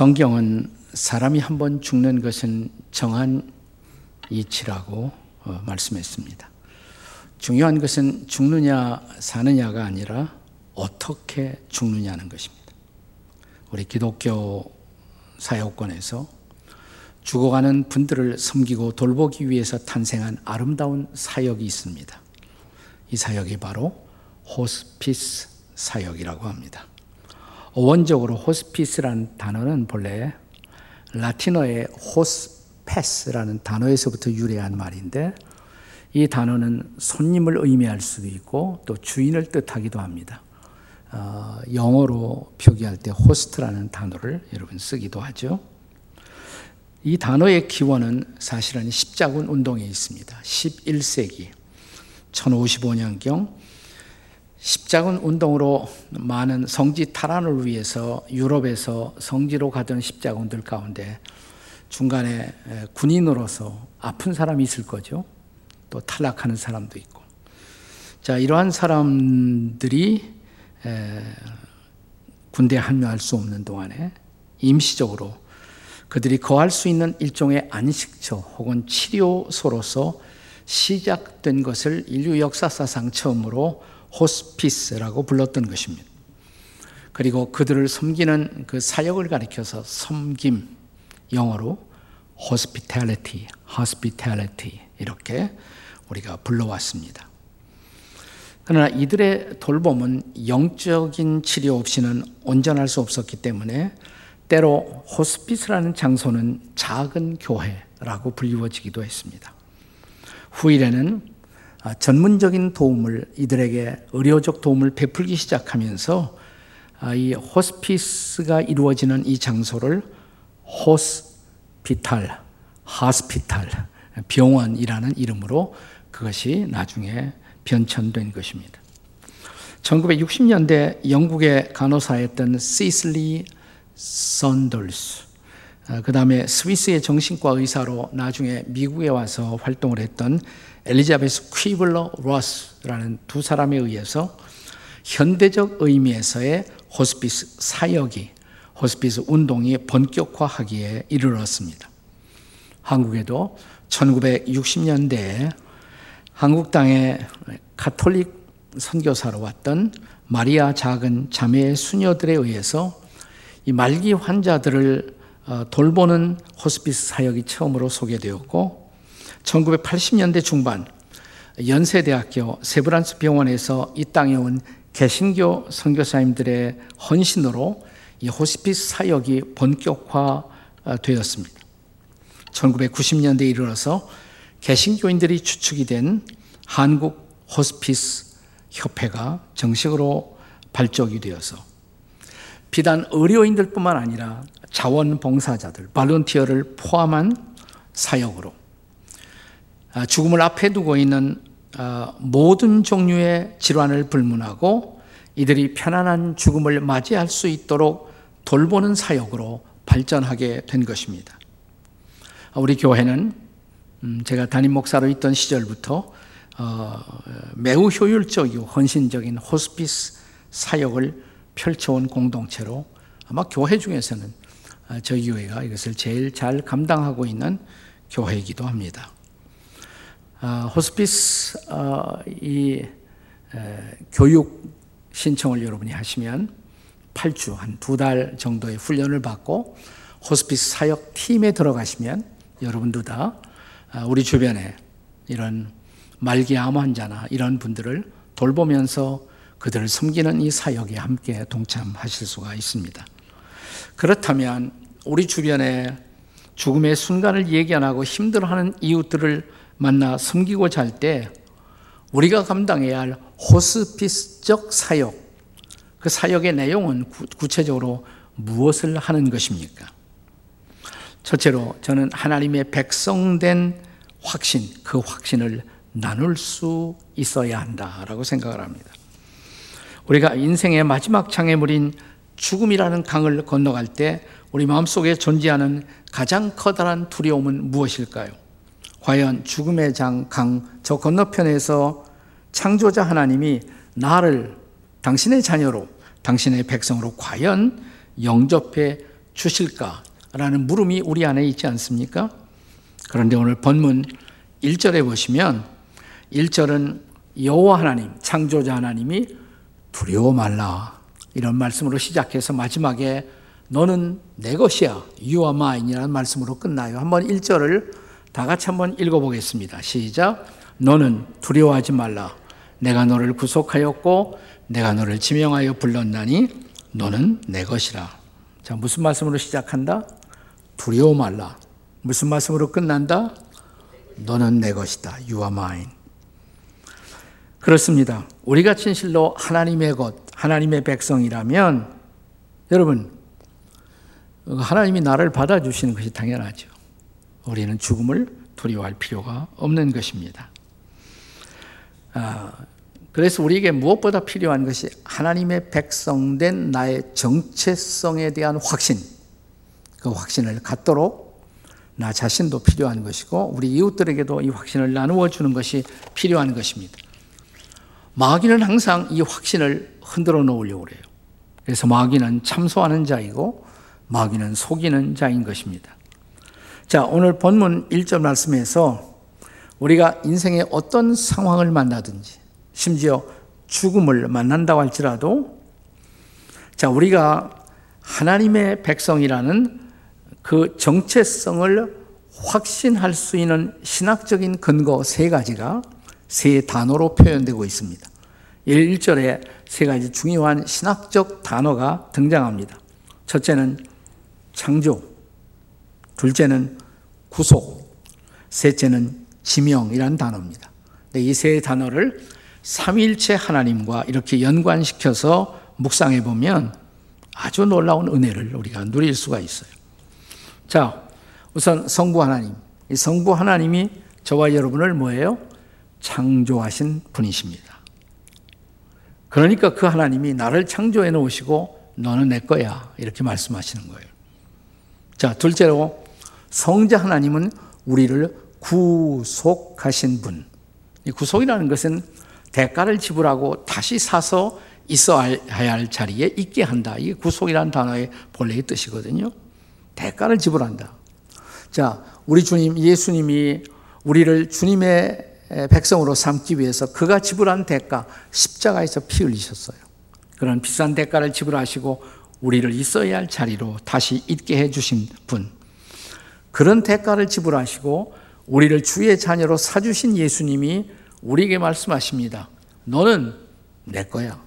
성경은 사람이 한 번 죽는 것은 정한 이치라고 어, 말씀했습니다. 중요한 것은 죽느냐 사느냐가 아니라 어떻게 죽느냐는 것입니다. 우리 기독교 사역권에서 죽어가는 분들을 섬기고 돌보기 위해서 탄생한 아름다운 사역이 있습니다. 이 사역이 바로 호스피스 사역이라고 합니다. 원적으로 호스피스라는 단어는 본래 라틴어의 호스페스라는 단어에서부터 유래한 말인데 이 단어는 손님을 의미할 수도 있고 또 주인을 뜻하기도 합니다. 어, 영어로 표기할 때 호스트라는 단어를 여러분 쓰기도 하죠. 이 단어의 기원은 사실은 십자군 운동에 있습니다. 11세기 1055년경 십자군 운동으로 많은 성지 탈환을 위해서 유럽에서 성지로 가던 십자군들 가운데 중간에 군인으로서 아픈 사람이 있을 거죠. 또 탈락하는 사람도 있고. 자, 이러한 사람들이 군대에 합류할 수 없는 동안에 임시적으로 그들이 거할 수 있는 일종의 안식처 혹은 치료소로서 시작된 것을 인류 역사사상 처음으로 호스피스라고 불렀던 것입니다. 그리고 그들을 섬기는 그 사역을 가리켜서 섬김, 영어로 hospitality, hospitality 이렇게 우리가 불러왔습니다. 그러나 이들의 돌봄은 영적인 치료 없이는 온전할 수 없었기 때문에 때로 호스피스라는 장소는 작은 교회라고 불리워지기도 했습니다. 후일에는 아, 전문적인 도움을 이들에게 의료적 도움을 베풀기 시작하면서 아, 이 호스피스가 이루어지는 이 장소를 호스피탈, 하스피탈, 병원이라는 이름으로 그것이 나중에 변천된 것입니다. 1960년대 영국의 간호사였던 시슬리 선덜스, 아, 그 다음에 스위스의 정신과 의사로 나중에 미국에 와서 활동을 했던 엘리자베스 퀴블러 로스라는 두 사람에 의해서 현대적 의미에서의 호스피스 사역이 호스피스 운동이 본격화하기에 이르렀습니다. 한국에도 1960년대에 한국 땅에 카톨릭 선교사로 왔던 마리아 작은 자매의 수녀들에 의해서 이 말기 환자들을 어, 돌보는 호스피스 사역이 처음으로 소개되었고 1980년대 중반 연세대학교 세브란스 병원에서 이 땅에 온 개신교 선교사님들의 헌신으로 이 호스피스 사역이 본격화되었습니다. 1990년대에 이르러서 개신교인들이 주축이 된 한국 호스피스 협회가 정식으로 발족이 되어서 비단 의료인들뿐만 아니라 자원봉사자들, 발런티어를 포함한 사역으로 아, 죽음을 앞에 두고 있는 아, 모든 종류의 질환을 불문하고 이들이 편안한 죽음을 맞이할 수 있도록 돌보는 사역으로 발전하게 된 것입니다. 아, 우리 교회는 음, 제가 담임 목사로 있던 시절부터 어, 매우 효율적이고 헌신적인 호스피스 사역을 펼쳐온 공동체로 아마 교회 중에서는 저희 교회가 이것을 제일 잘 감당하고 있는 교회이기도 합니다. 아, 호스피스 어, 이 교육 신청을 여러분이 하시면 8주 한 두 달 정도의 훈련을 받고 호스피스 사역 팀에 들어가시면 여러분도 다 아, 우리 주변에 이런 말기 암 환자나 이런 분들을 돌보면서 그들을 섬기는 이 사역에 함께 동참하실 수가 있습니다. 그렇다면 우리 주변에 죽음의 순간을 얘기 안 하고 힘들어하는 이웃들을 만나 섬기고자 할때 우리가 감당해야 할 호스피스적 사역, 그 사역의 내용은 구체적으로 무엇을 하는 것입니까? 첫째로 저는 하나님의 백성된 확신, 그 확신을 나눌 수 있어야 한다라고 생각을 합니다. 우리가 인생의 마지막 장애물인 죽음이라는 강을 건너갈 때 우리 마음속에 존재하는 가장 커다란 두려움은 무엇일까요? 과연 죽음의 장, 강, 저 건너편에서 창조자 하나님이 나를 당신의 자녀로, 당신의 백성으로 과연 영접해 주실까라는 물음이 우리 안에 있지 않습니까? 그런데 오늘 본문 1절에 보시면 1절은 여호와 하나님, 창조자 하나님이 두려워 말라 이런 말씀으로 시작해서 마지막에 너는 내 것이야 you are mine이라는 말씀으로 끝나요. 한번 1절을 다 같이 한번 읽어보겠습니다. 시작 너는 두려워하지 말라 내가 너를 구속하였고 내가 너를 지명하여 불렀나니 너는 내 것이라. 자 무슨 말씀으로 시작한다? 두려워 말라. 무슨 말씀으로 끝난다? 너는 내 것이다. You are mine. 그렇습니다. 우리가 진실로 하나님의 것, 하나님의 백성이라면 여러분 하나님이 나를 받아주시는 것이 당연하죠. 우리는 죽음을 두려워할 필요가 없는 것입니다. 아, 그래서 우리에게 무엇보다 필요한 것이 하나님의 백성된 나의 정체성에 대한 확신, 그 확신을 갖도록 나 자신도 필요한 것이고 우리 이웃들에게도 이 확신을 나누어 주는 것이 필요한 것입니다. 마귀는 항상 이 확신을 흔들어 놓으려고 그래요. 그래서 마귀는 참소하는 자이고 마귀는 속이는 자인 것입니다. 자, 오늘 본문 1절 말씀에서 우리가 인생의 어떤 상황을 만나든지 심지어 죽음을 만난다고 할지라도 자, 우리가 하나님의 백성이라는 그 정체성을 확신할 수 있는 신학적인 근거 세 가지가 세 단어로 표현되고 있습니다. 1절에 세 가지 중요한 신학적 단어가 등장합니다. 첫째는 창조, 둘째는 구속, 셋째는 지명이란 단어입니다. 이 세 단어를 삼일체 하나님과 이렇게 연관시켜서 묵상해 보면 아주 놀라운 은혜를 우리가 누릴 수가 있어요. 자, 우선 성부 하나님. 이 성부 하나님이 저와 여러분을 뭐예요? 창조하신 분이십니다. 그러니까 그 하나님이 나를 창조해 놓으시고 너는 내 거야. 이렇게 말씀하시는 거예요. 자, 둘째로 성자 하나님은 우리를 구속하신 분. 이 구속이라는 것은 대가를 지불하고 다시 사서 있어야 할 자리에 있게 한다. 이게 구속이라는 단어의 본래의 뜻이거든요. 대가를 지불한다. 자, 우리 주님, 예수님이 우리를 주님의 백성으로 삼기 위해서 그가 지불한 대가, 십자가에서 피 흘리셨어요. 그런 비싼 대가를 지불하시고 우리를 있어야 할 자리로 다시 있게 해 주신 분. 그런 대가를 지불하시고 우리를 주의 자녀로 사 주신 예수님이 우리에게 말씀하십니다. 너는 내 거야.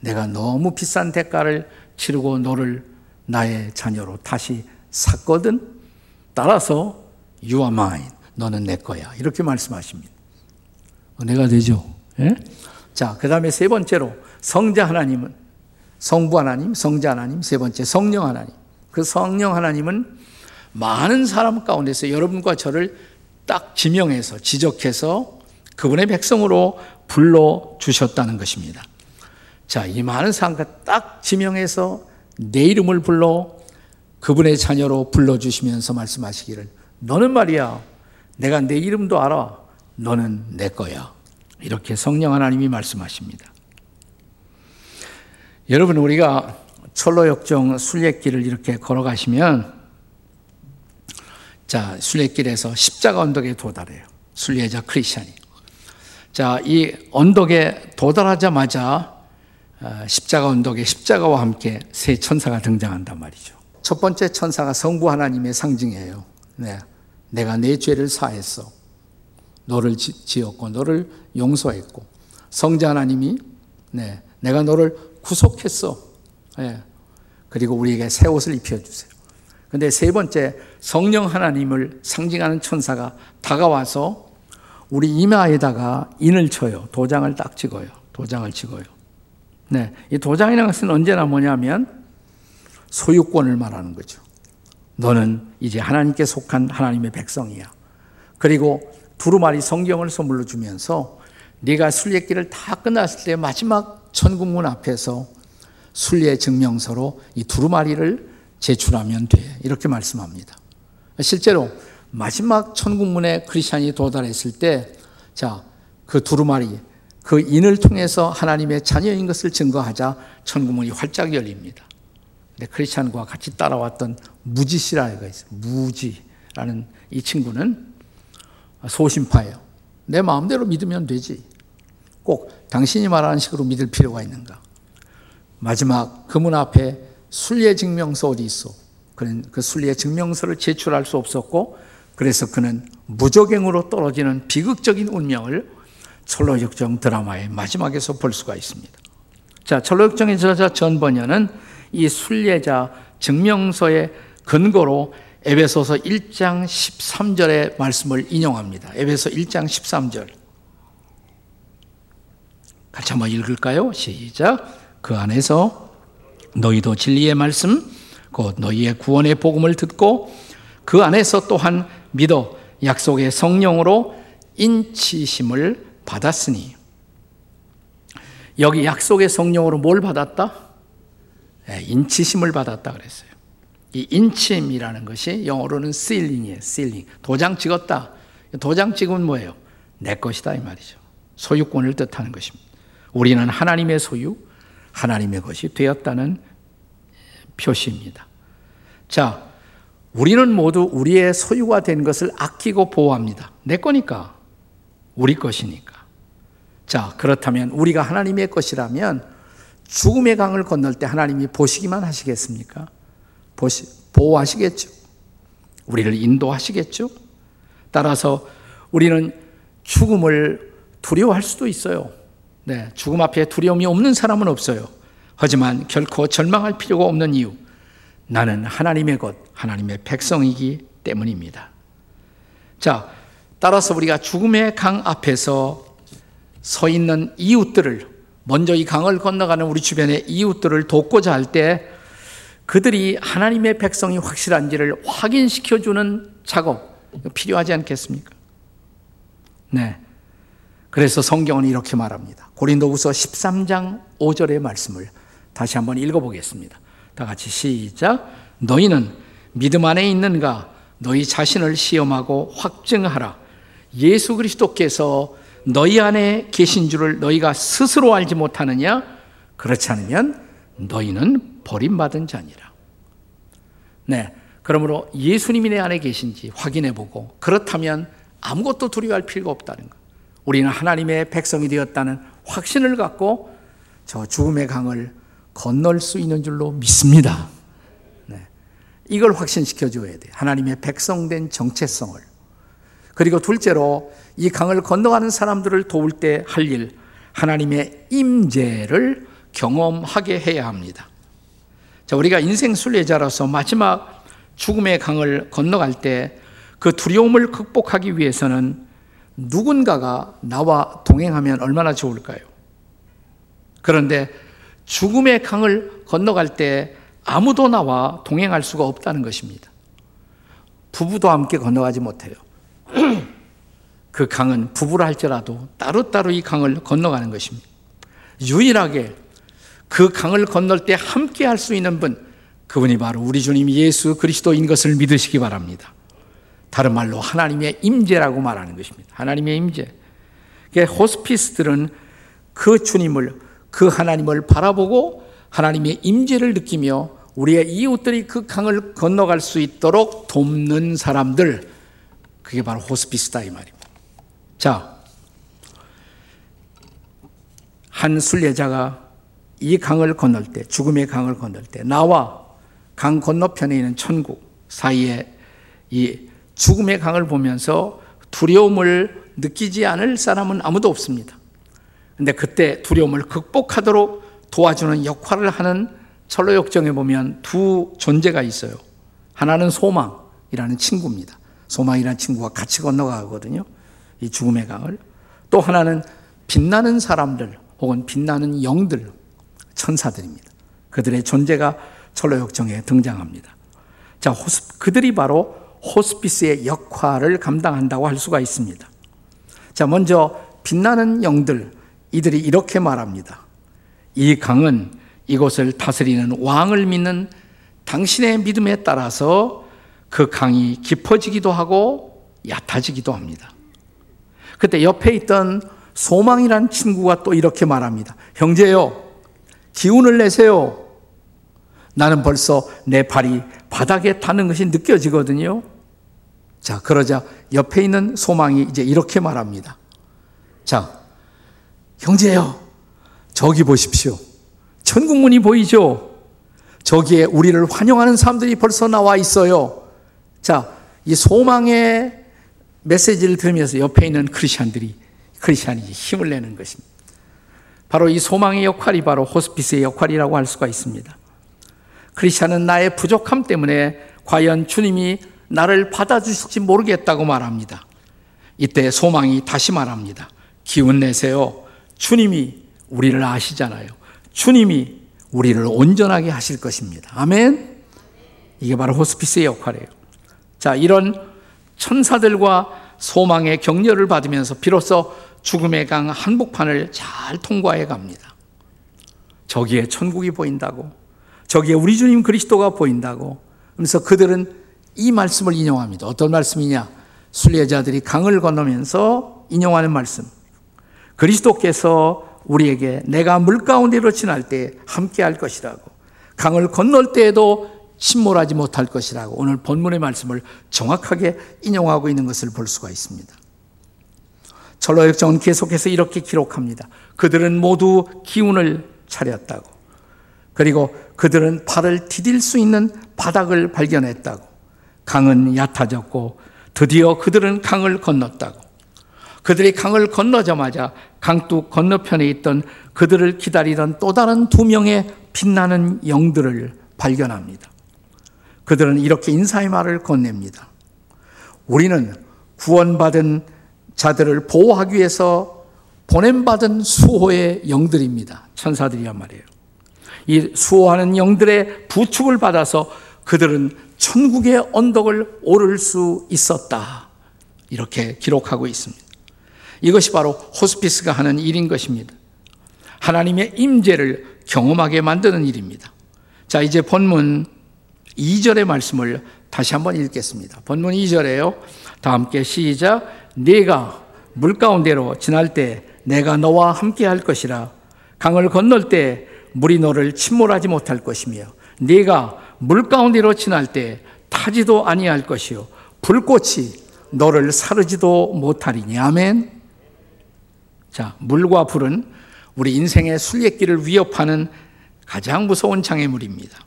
내가 너무 비싼 대가를 치르고 너를 나의 자녀로 다시 샀거든. 따라서 you are mine. 너는 내 거야. 이렇게 말씀하십니다. 은혜가 되죠. 예? 자, 그 다음에 세 번째로 성자 하나님은 성부 하나님, 성자 하나님, 세 번째 성령 하나님. 그 성령 하나님은 많은 사람 가운데서 여러분과 저를 딱 지명해서 지적해서 그분의 백성으로 불러 주셨다는 것입니다. 자, 이 많은 사람과 딱 지명해서 내 이름을 불러 그분의 자녀로 불러 주시면서 말씀하시기를 너는 말이야 내가 내 이름도 알아 너는 내 거야 이렇게 성령 하나님이 말씀하십니다. 여러분 우리가 철로역정 순례길을 이렇게 걸어가시면 자 순례길에서 십자가 언덕에 도달해요. 순례자 크리스천이. 자 이 언덕에 도달하자마자 아, 십자가 언덕에 십자가와 함께 세 천사가 등장한단 말이죠. 첫 번째 천사가 성부 하나님의 상징이에요. 네. 내가 내 죄를 사했어. 너를 지었고 너를 용서했고 성자 하나님이 네. 내가 너를 구속했어. 네. 그리고 우리에게 새 옷을 입혀 주세요. 근데 세 번째 성령 하나님을 상징하는 천사가 다가와서 우리 이마에다가 인을 쳐요. 도장을 딱 찍어요. 도장을 찍어요. 네. 이 도장이라는 것은 언제나 뭐냐면 소유권을 말하는 거죠. 너는 이제 하나님께 속한 하나님의 백성이야. 그리고 두루마리 성경을 선물로 주면서 네가 순례길을 다 끝났을 때 마지막 천국문 앞에서 순례 증명서로 이 두루마리를 제출하면 돼. 이렇게 말씀합니다. 실제로 마지막 천국문에 크리스천이 도달했을 때, 자, 그 두루마리, 그 인을 통해서 하나님의 자녀인 것을 증거하자 천국문이 활짝 열립니다. 크리스찬과 같이 따라왔던 무지 씨라가 있어요. 무지라는 이 친구는 소심파예요. 내 마음대로 믿으면 되지. 꼭 당신이 말하는 식으로 믿을 필요가 있는가? 마지막 그 문 앞에 순례 증명서 어디 있어? 그는 그 순례 증명서를 제출할 수 없었고 그래서 그는 무적행으로 떨어지는 비극적인 운명을 철로역정 드라마의 마지막에서 볼 수가 있습니다. 자, 철로역정의 저자 전번연은 이 순례자 증명서의 근거로 에베소서 1장 13절의 말씀을 인용합니다. 에베소 1장 13절. 같이 한번 읽을까요? 시작. 그 안에서 너희도 진리의 말씀, 곧 너희의 구원의 복음을 듣고 그 안에서 또한 믿어 약속의 성령으로 인치심을 받았으니 여기 약속의 성령으로 뭘 받았다? 네, 인치심을 받았다 그랬어요. 이 인침이라는 것이 영어로는 sealing이에요. sealing. 도장 찍었다. 도장 찍으면 뭐예요? 내 것이다 이 말이죠. 소유권을 뜻하는 것입니다. 우리는 하나님의 소유, 하나님의 것이 되었다는 표시입니다. 자, 우리는 모두 우리의 소유가 된 것을 아끼고 보호합니다. 내 거니까. 우리 것이니까. 자, 그렇다면 우리가 하나님의 것이라면 죽음의 강을 건널 때 하나님이 보시기만 하시겠습니까? 보시, 보호하시겠죠. 우리를 인도하시겠죠. 따라서 우리는 죽음을 두려워할 수도 있어요. 네, 죽음 앞에 두려움이 없는 사람은 없어요. 하지만 결코 절망할 필요가 없는 이유. 나는 하나님의 것, 하나님의 백성이기 때문입니다. 자, 따라서 우리가 죽음의 강 앞에서 서 있는 이웃들을 먼저 이 강을 건너가는 우리 주변의 이웃들을 돕고자 할 때 그들이 하나님의 백성이 확실한지를 확인시켜 주는 작업 필요하지 않겠습니까? 네. 그래서 성경은 이렇게 말합니다. 고린도후서 13장 5절의 말씀을 다시 한번 읽어보겠습니다. 다 같이 시작. 너희는 믿음 안에 있는가? 너희 자신을 시험하고 확증하라. 예수 그리스도께서 너희 안에 계신 줄을 너희가 스스로 알지 못하느냐? 그렇지 않으면 너희는 버림받은 자니라. 네. 그러므로 예수님이 내 안에 계신지 확인해 보고 그렇다면 아무것도 두려워할 필요가 없다는 것. 우리는 하나님의 백성이 되었다는 확신을 갖고 저 죽음의 강을 건널 수 있는 줄로 믿습니다. 네. 이걸 확신시켜 줘야 돼. 하나님의 백성된 정체성을. 그리고 둘째로 이 강을 건너가는 사람들을 도울 때 할 일, 하나님의 임재를 경험하게 해야 합니다. 자, 우리가 인생 순례자로서 마지막 죽음의 강을 건너갈 때 그 두려움을 극복하기 위해서는 누군가가 나와 동행하면 얼마나 좋을까요? 그런데 죽음의 강을 건너갈 때 아무도 나와 동행할 수가 없다는 것입니다. 부부도 함께 건너가지 못해요. 그 강은 부부라 할지라도 따로따로 이 강을 건너가는 것입니다. 유일하게 그 강을 건널 때 함께 할 수 있는 분, 그분이 바로 우리 주님 예수 그리스도인 것을 믿으시기 바랍니다. 다른 말로 하나님의 임재라고 말하는 것입니다. 하나님의 임재. 호스피스들은 그 주님을, 그 하나님을 바라보고 하나님의 임재를 느끼며 우리의 이웃들이 그 강을 건너갈 수 있도록 돕는 사람들, 그게 바로 호스피스다 이 말입니다. 자, 한 순례자가 이 강을 건널 때, 죽음의 강을 건널 때, 나와 강 건너편에 있는 천국 사이에 이 죽음의 강을 보면서 두려움을 느끼지 않을 사람은 아무도 없습니다. 근데 그때 두려움을 극복하도록 도와주는 역할을 하는 철로 역정에 보면 두 존재가 있어요. 하나는 소망이라는 친구입니다. 소망이라는 친구가 같이 건너가거든요. 이 죽음의 강을. 또 하나는 빛나는 사람들 혹은 빛나는 영들, 천사들입니다. 그들의 존재가 철로역정에 등장합니다. 자, 호스, 그들이 바로 호스피스의 역할을 감당한다고 할 수가 있습니다. 자, 먼저 빛나는 영들, 이들이 이렇게 말합니다. 이 강은 이곳을 다스리는 왕을 믿는 당신의 믿음에 따라서 그 강이 깊어지기도 하고 얕아지기도 합니다. 그때 옆에 있던 소망이란 친구가 또 이렇게 말합니다. 형제요, 기운을 내세요. 나는 벌써 내 발이 바닥에 닿는 것이 느껴지거든요. 자, 그러자 옆에 있는 소망이 이제 이렇게 말합니다. 자, 형제요. 저기 보십시오. 천국문이 보이죠? 저기에 우리를 환영하는 사람들이 벌써 나와 있어요. 자, 이 소망의 메시지를 들으면서 옆에 있는 크리스천들이 크리스천이 힘을 내는 것입니다. 바로 이 소망의 역할이 바로 호스피스의 역할이라고 할 수가 있습니다. 크리스천은 나의 부족함 때문에 과연 주님이 나를 받아주실지 모르겠다고 말합니다. 이때 소망이 다시 말합니다. 기운 내세요. 주님이 우리를 아시잖아요. 주님이 우리를 온전하게 하실 것입니다. 아멘. 이게 바로 호스피스의 역할이에요. 자, 이런 천사들과 소망의 격려를 받으면서 비로소 죽음의 강 한복판을 잘 통과해 갑니다. 저기에 천국이 보인다고, 저기에 우리 주님 그리스도가 보인다고, 그래서 그들은 이 말씀을 인용합니다. 어떤 말씀이냐? 순례자들이 강을 건너면서 인용하는 말씀. 그리스도께서 우리에게 내가 물 가운데로 지날 때 함께 할 것이라고. 강을 건널 때에도 침몰하지 못할 것이라고 오늘 본문의 말씀을 정확하게 인용하고 있는 것을 볼 수가 있습니다. 철로 역정은 계속해서 이렇게 기록합니다. 그들은 모두 기운을 차렸다고. 그리고 그들은 발을 디딜 수 있는 바닥을 발견했다고. 강은 얕아졌고 드디어 그들은 강을 건넜다고. 그들이 강을 건너자마자 강둑 건너편에 있던 그들을 기다리던 또 다른 두 명의 빛나는 영들을 발견합니다. 그들은 이렇게 인사의 말을 건넵니다. 우리는 구원받은 자들을 보호하기 위해서 보냄받은 수호의 영들입니다. 천사들이란 말이에요. 이 수호하는 영들의 부축을 받아서 그들은 천국의 언덕을 오를 수 있었다. 이렇게 기록하고 있습니다. 이것이 바로 호스피스가 하는 일인 것입니다. 하나님의 임재를 경험하게 만드는 일입니다. 자, 이제 본문 2절의 말씀을 다시 한번 읽겠습니다. 본문 2절에요. 다 함께 시작. 네가 물 가운데로 지날 때 내가 너와 함께 할 것이라. 강을 건널 때 물이 너를 침몰하지 못할 것이며 네가 물 가운데로 지날 때 타지도 아니할 것이요 불꽃이 너를 사르지도 못하리니 아멘. 자, 물과 불은 우리 인생의 순례길을 위협하는 가장 무서운 장애물입니다.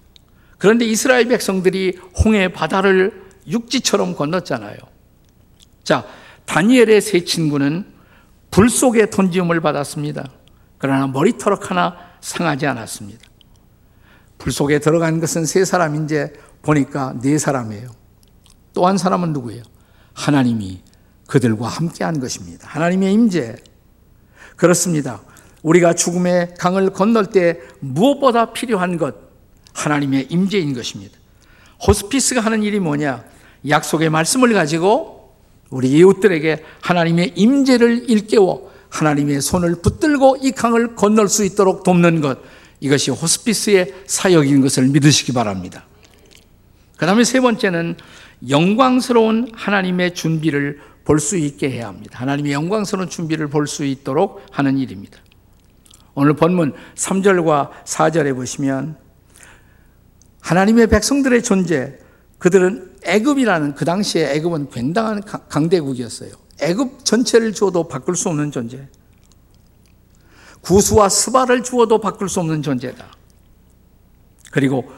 그런데 이스라엘 백성들이 홍해 바다를 육지처럼 건넜잖아요. 자, 다니엘의 세 친구는 불 속에 던지음을 받았습니다. 그러나 머리털럭 하나 상하지 않았습니다. 불 속에 들어간 것은 세 사람인데 보니까 네 사람이에요. 또 한 사람은 누구예요? 하나님이 그들과 함께 한 것입니다. 하나님의 임재. 그렇습니다. 우리가 죽음의 강을 건널 때 무엇보다 필요한 것, 하나님의 임재인 것입니다. 호스피스가 하는 일이 뭐냐? 약속의 말씀을 가지고 우리 이웃들에게 하나님의 임재를 일깨워 하나님의 손을 붙들고 이 강을 건널 수 있도록 돕는 것. 이것이 호스피스의 사역인 것을 믿으시기 바랍니다. 그 다음에 세 번째는 영광스러운 하나님의 준비를 볼 수 있게 해야 합니다. 하나님의 영광스러운 준비를 볼 수 있도록 하는 일입니다. 오늘 본문 3절과 4절에 보시면 하나님의 백성들의 존재, 그들은 애굽이라는 그 당시에 애굽은 굉장한 강대국이었어요. 애굽 전체를 주어도 바꿀 수 없는 존재. 구수와 스바를 주어도 바꿀 수 없는 존재다. 그리고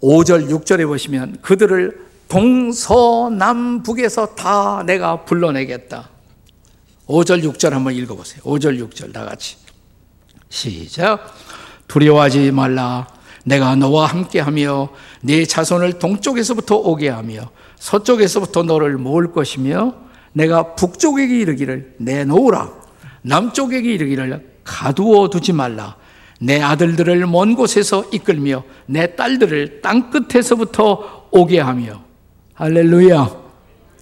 5절, 6절에 보시면 그들을 동서남북에서 다 내가 불러내겠다. 5절, 6절 한번 읽어보세요. 5절, 6절 다 같이. 시작. 두려워하지 말라. 내가 너와 함께하며 네 자손을 동쪽에서부터 오게 하며 서쪽에서부터 너를 모을 것이며 내가 북쪽에게 이르기를 내놓으라. 남쪽에게 이르기를 가두어 두지 말라. 내 아들들을 먼 곳에서 이끌며 내 딸들을 땅 끝에서부터 오게 하며 할렐루야.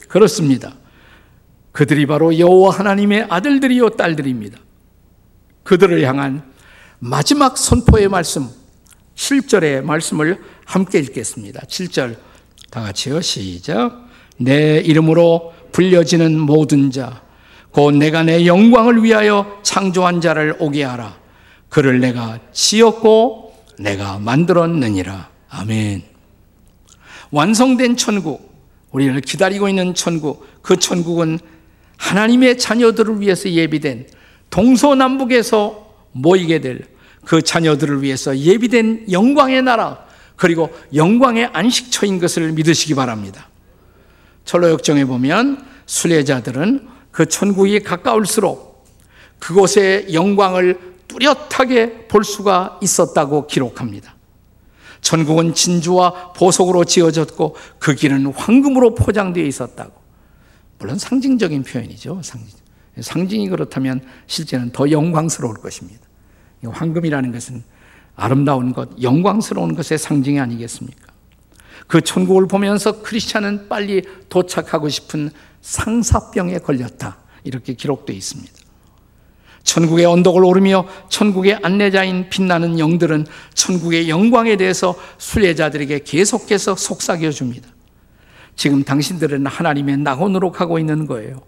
그렇습니다. 그들이 바로 여호와 하나님의 아들들이요 딸들입니다. 그들을 향한 마지막 선포의 말씀 7절의 말씀을 함께 읽겠습니다. 7절 다 같이요. 시작. 내 이름으로 불려지는 모든 자, 곧 내가 내 영광을 위하여 창조한 자를 오게 하라. 그를 내가 지었고 내가 만들었느니라. 아멘. 완성된 천국, 우리를 기다리고 있는 천국, 그 천국은 하나님의 자녀들을 위해서 예비된 동서남북에서 모이게 될 그 자녀들을 위해서 예비된 영광의 나라, 그리고 영광의 안식처인 것을 믿으시기 바랍니다. 철로역정에 보면 순례자들은 그 천국이 가까울수록 그곳의 영광을 뚜렷하게 볼 수가 있었다고 기록합니다. 천국은 진주와 보석으로 지어졌고 그 길은 황금으로 포장되어 있었다고. 물론 상징적인 표현이죠. 상징. 상징이 그렇다면 실제는 더 영광스러울 것입니다. 황금이라는 것은 아름다운 것, 영광스러운 것의 상징이 아니겠습니까? 그 천국을 보면서 크리스찬은 빨리 도착하고 싶은 상사병에 걸렸다. 이렇게 기록되어 있습니다. 천국의 언덕을 오르며 천국의 안내자인 빛나는 영들은 천국의 영광에 대해서 순례자들에게 계속해서 속삭여 줍니다. 지금 당신들은 하나님의 낙원으로 가고 있는 거예요.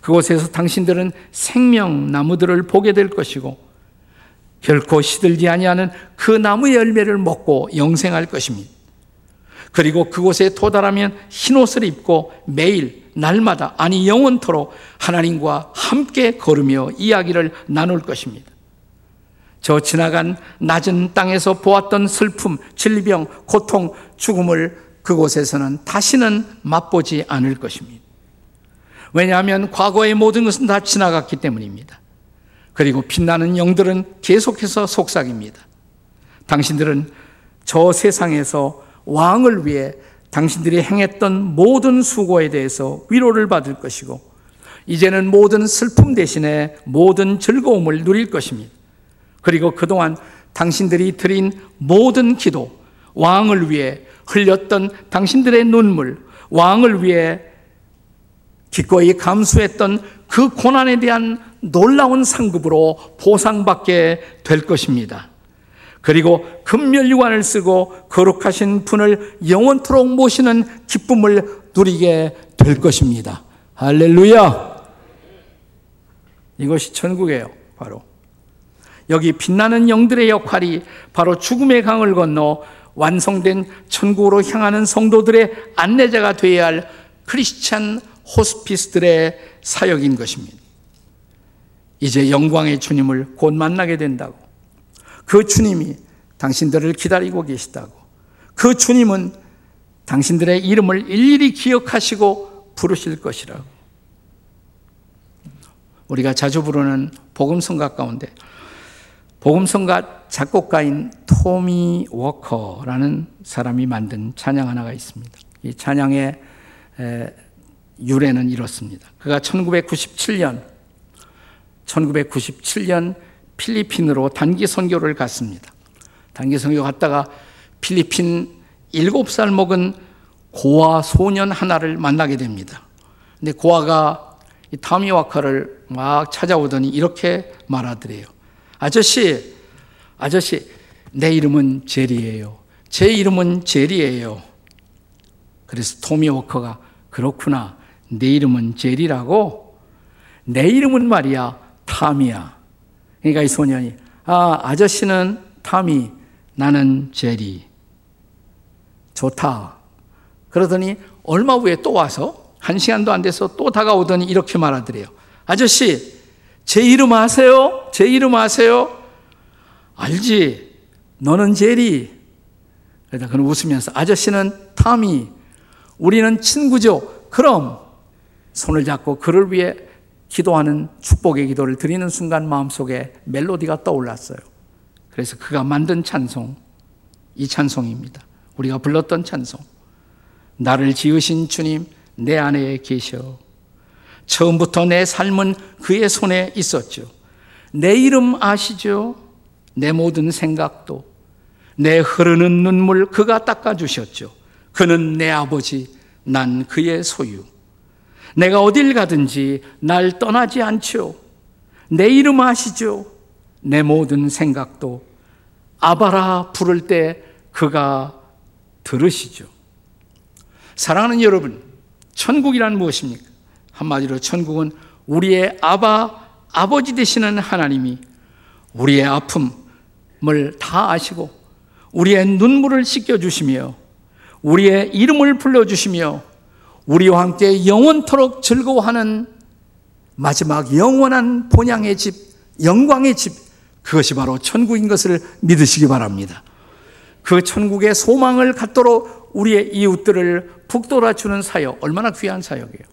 그곳에서 당신들은 생명 나무들을 보게 될 것이고 결코 시들지 아니하는 그 나무의 열매를 먹고 영생할 것입니다. 그리고 그곳에 도달하면 흰 옷을 입고 매일 날마다 아니 영원토록 하나님과 함께 걸으며 이야기를 나눌 것입니다. 저 지나간 낮은 땅에서 보았던 슬픔, 질병, 고통, 죽음을 그곳에서는 다시는 맛보지 않을 것입니다. 왜냐하면 과거의 모든 것은 다 지나갔기 때문입니다. 그리고 빛나는 영들은 계속해서 속삭입니다. 당신들은 저 세상에서 왕을 위해 당신들이 행했던 모든 수고에 대해서 위로를 받을 것이고, 이제는 모든 슬픔 대신에 모든 즐거움을 누릴 것입니다. 그리고 그동안 당신들이 드린 모든 기도, 왕을 위해 흘렸던 당신들의 눈물, 왕을 위해 기꺼이 감수했던 그 고난에 대한 놀라운 상급으로 보상받게 될 것입니다. 그리고 금멸유관을 쓰고 거룩하신 분을 영원토록 모시는 기쁨을 누리게 될 것입니다. 할렐루야! 이것이 천국이에요, 바로. 여기 빛나는 영들의 역할이 바로 죽음의 강을 건너 완성된 천국으로 향하는 성도들의 안내자가 되어야 할 크리스찬 호스피스들의 사역인 것입니다. 이제 영광의 주님을 곧 만나게 된다고. 그 주님이 당신들을 기다리고 계시다고. 그 주님은 당신들의 이름을 일일이 기억하시고 부르실 것이라고. 우리가 자주 부르는 복음성가 가운데 복음성가 작곡가인 토미 워커라는 사람이 만든 찬양 하나가 있습니다. 이 찬양의 유래는 이렇습니다. 그가 1997년 1997년 필리핀으로 단기 선교를 갔습니다. 단기 선교 갔다가 필리핀 7살 먹은 고아 소년 하나를 만나게 됩니다. 근데 고아가 이 타미 와카를 막 찾아오더니 이렇게 말하더래요. 아저씨, 아저씨, 내 이름은 제리예요. 제 이름은 제리예요. 그래서 토미 워커가 그렇구나. 내 이름은 제리라고? 내 이름은 말이야 탐이야. 그러니까 이 소년이 아 아저씨는 탐이 나는 제리. 좋다. 그러더니 얼마 후에 또 와서 한 시간도 안 돼서 또 다가오더니 이렇게 말하더래요. 아저씨 제 이름 아세요? 제 이름 아세요? 알지. 너는 제리. 그러다 그는 웃으면서 아저씨는 탐이 우리는 친구죠. 그럼 손을 잡고 그를 위해 기도하는 축복의 기도를 드리는 순간 마음속에 멜로디가 떠올랐어요. 그래서 그가 만든 찬송, 이 찬송입니다. 우리가 불렀던 찬송. 나를 지으신 주님, 내 안에 계셔. 처음부터 내 삶은 그의 손에 있었죠. 내 이름 아시죠? 내 모든 생각도, 내 흐르는 눈물 그가 닦아주셨죠. 그는 내 아버지, 난 그의 소유. 내가 어딜 가든지 날 떠나지 않죠. 내 이름 아시죠? 내 모든 생각도 아바라 부를 때 그가 들으시죠. 사랑하는 여러분, 천국이란 무엇입니까? 한마디로 천국은 우리의 아바, 아버지 되시는 하나님이 우리의 아픔을 다 아시고 우리의 눈물을 씻겨주시며 우리의 이름을 불러주시며 우리와 함께 영원토록 즐거워하는 마지막 영원한 본향의 집, 영광의 집, 그것이 바로 천국인 것을 믿으시기 바랍니다. 그 천국의 소망을 갖도록 우리의 이웃들을 북돋아주는 사역, 얼마나 귀한 사역이에요.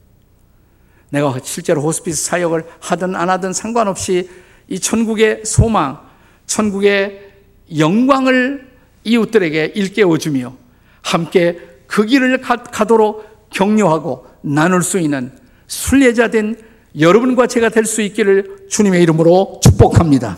내가 실제로 호스피스 사역을 하든 안 하든 상관없이 이 천국의 소망, 천국의 영광을 이웃들에게 일깨워주며 함께 그 길을 가 도록 격려하고 나눌 수 있는 순례자 된 여러분과 제가 될 수 있기를 주님의 이름으로 축복합니다.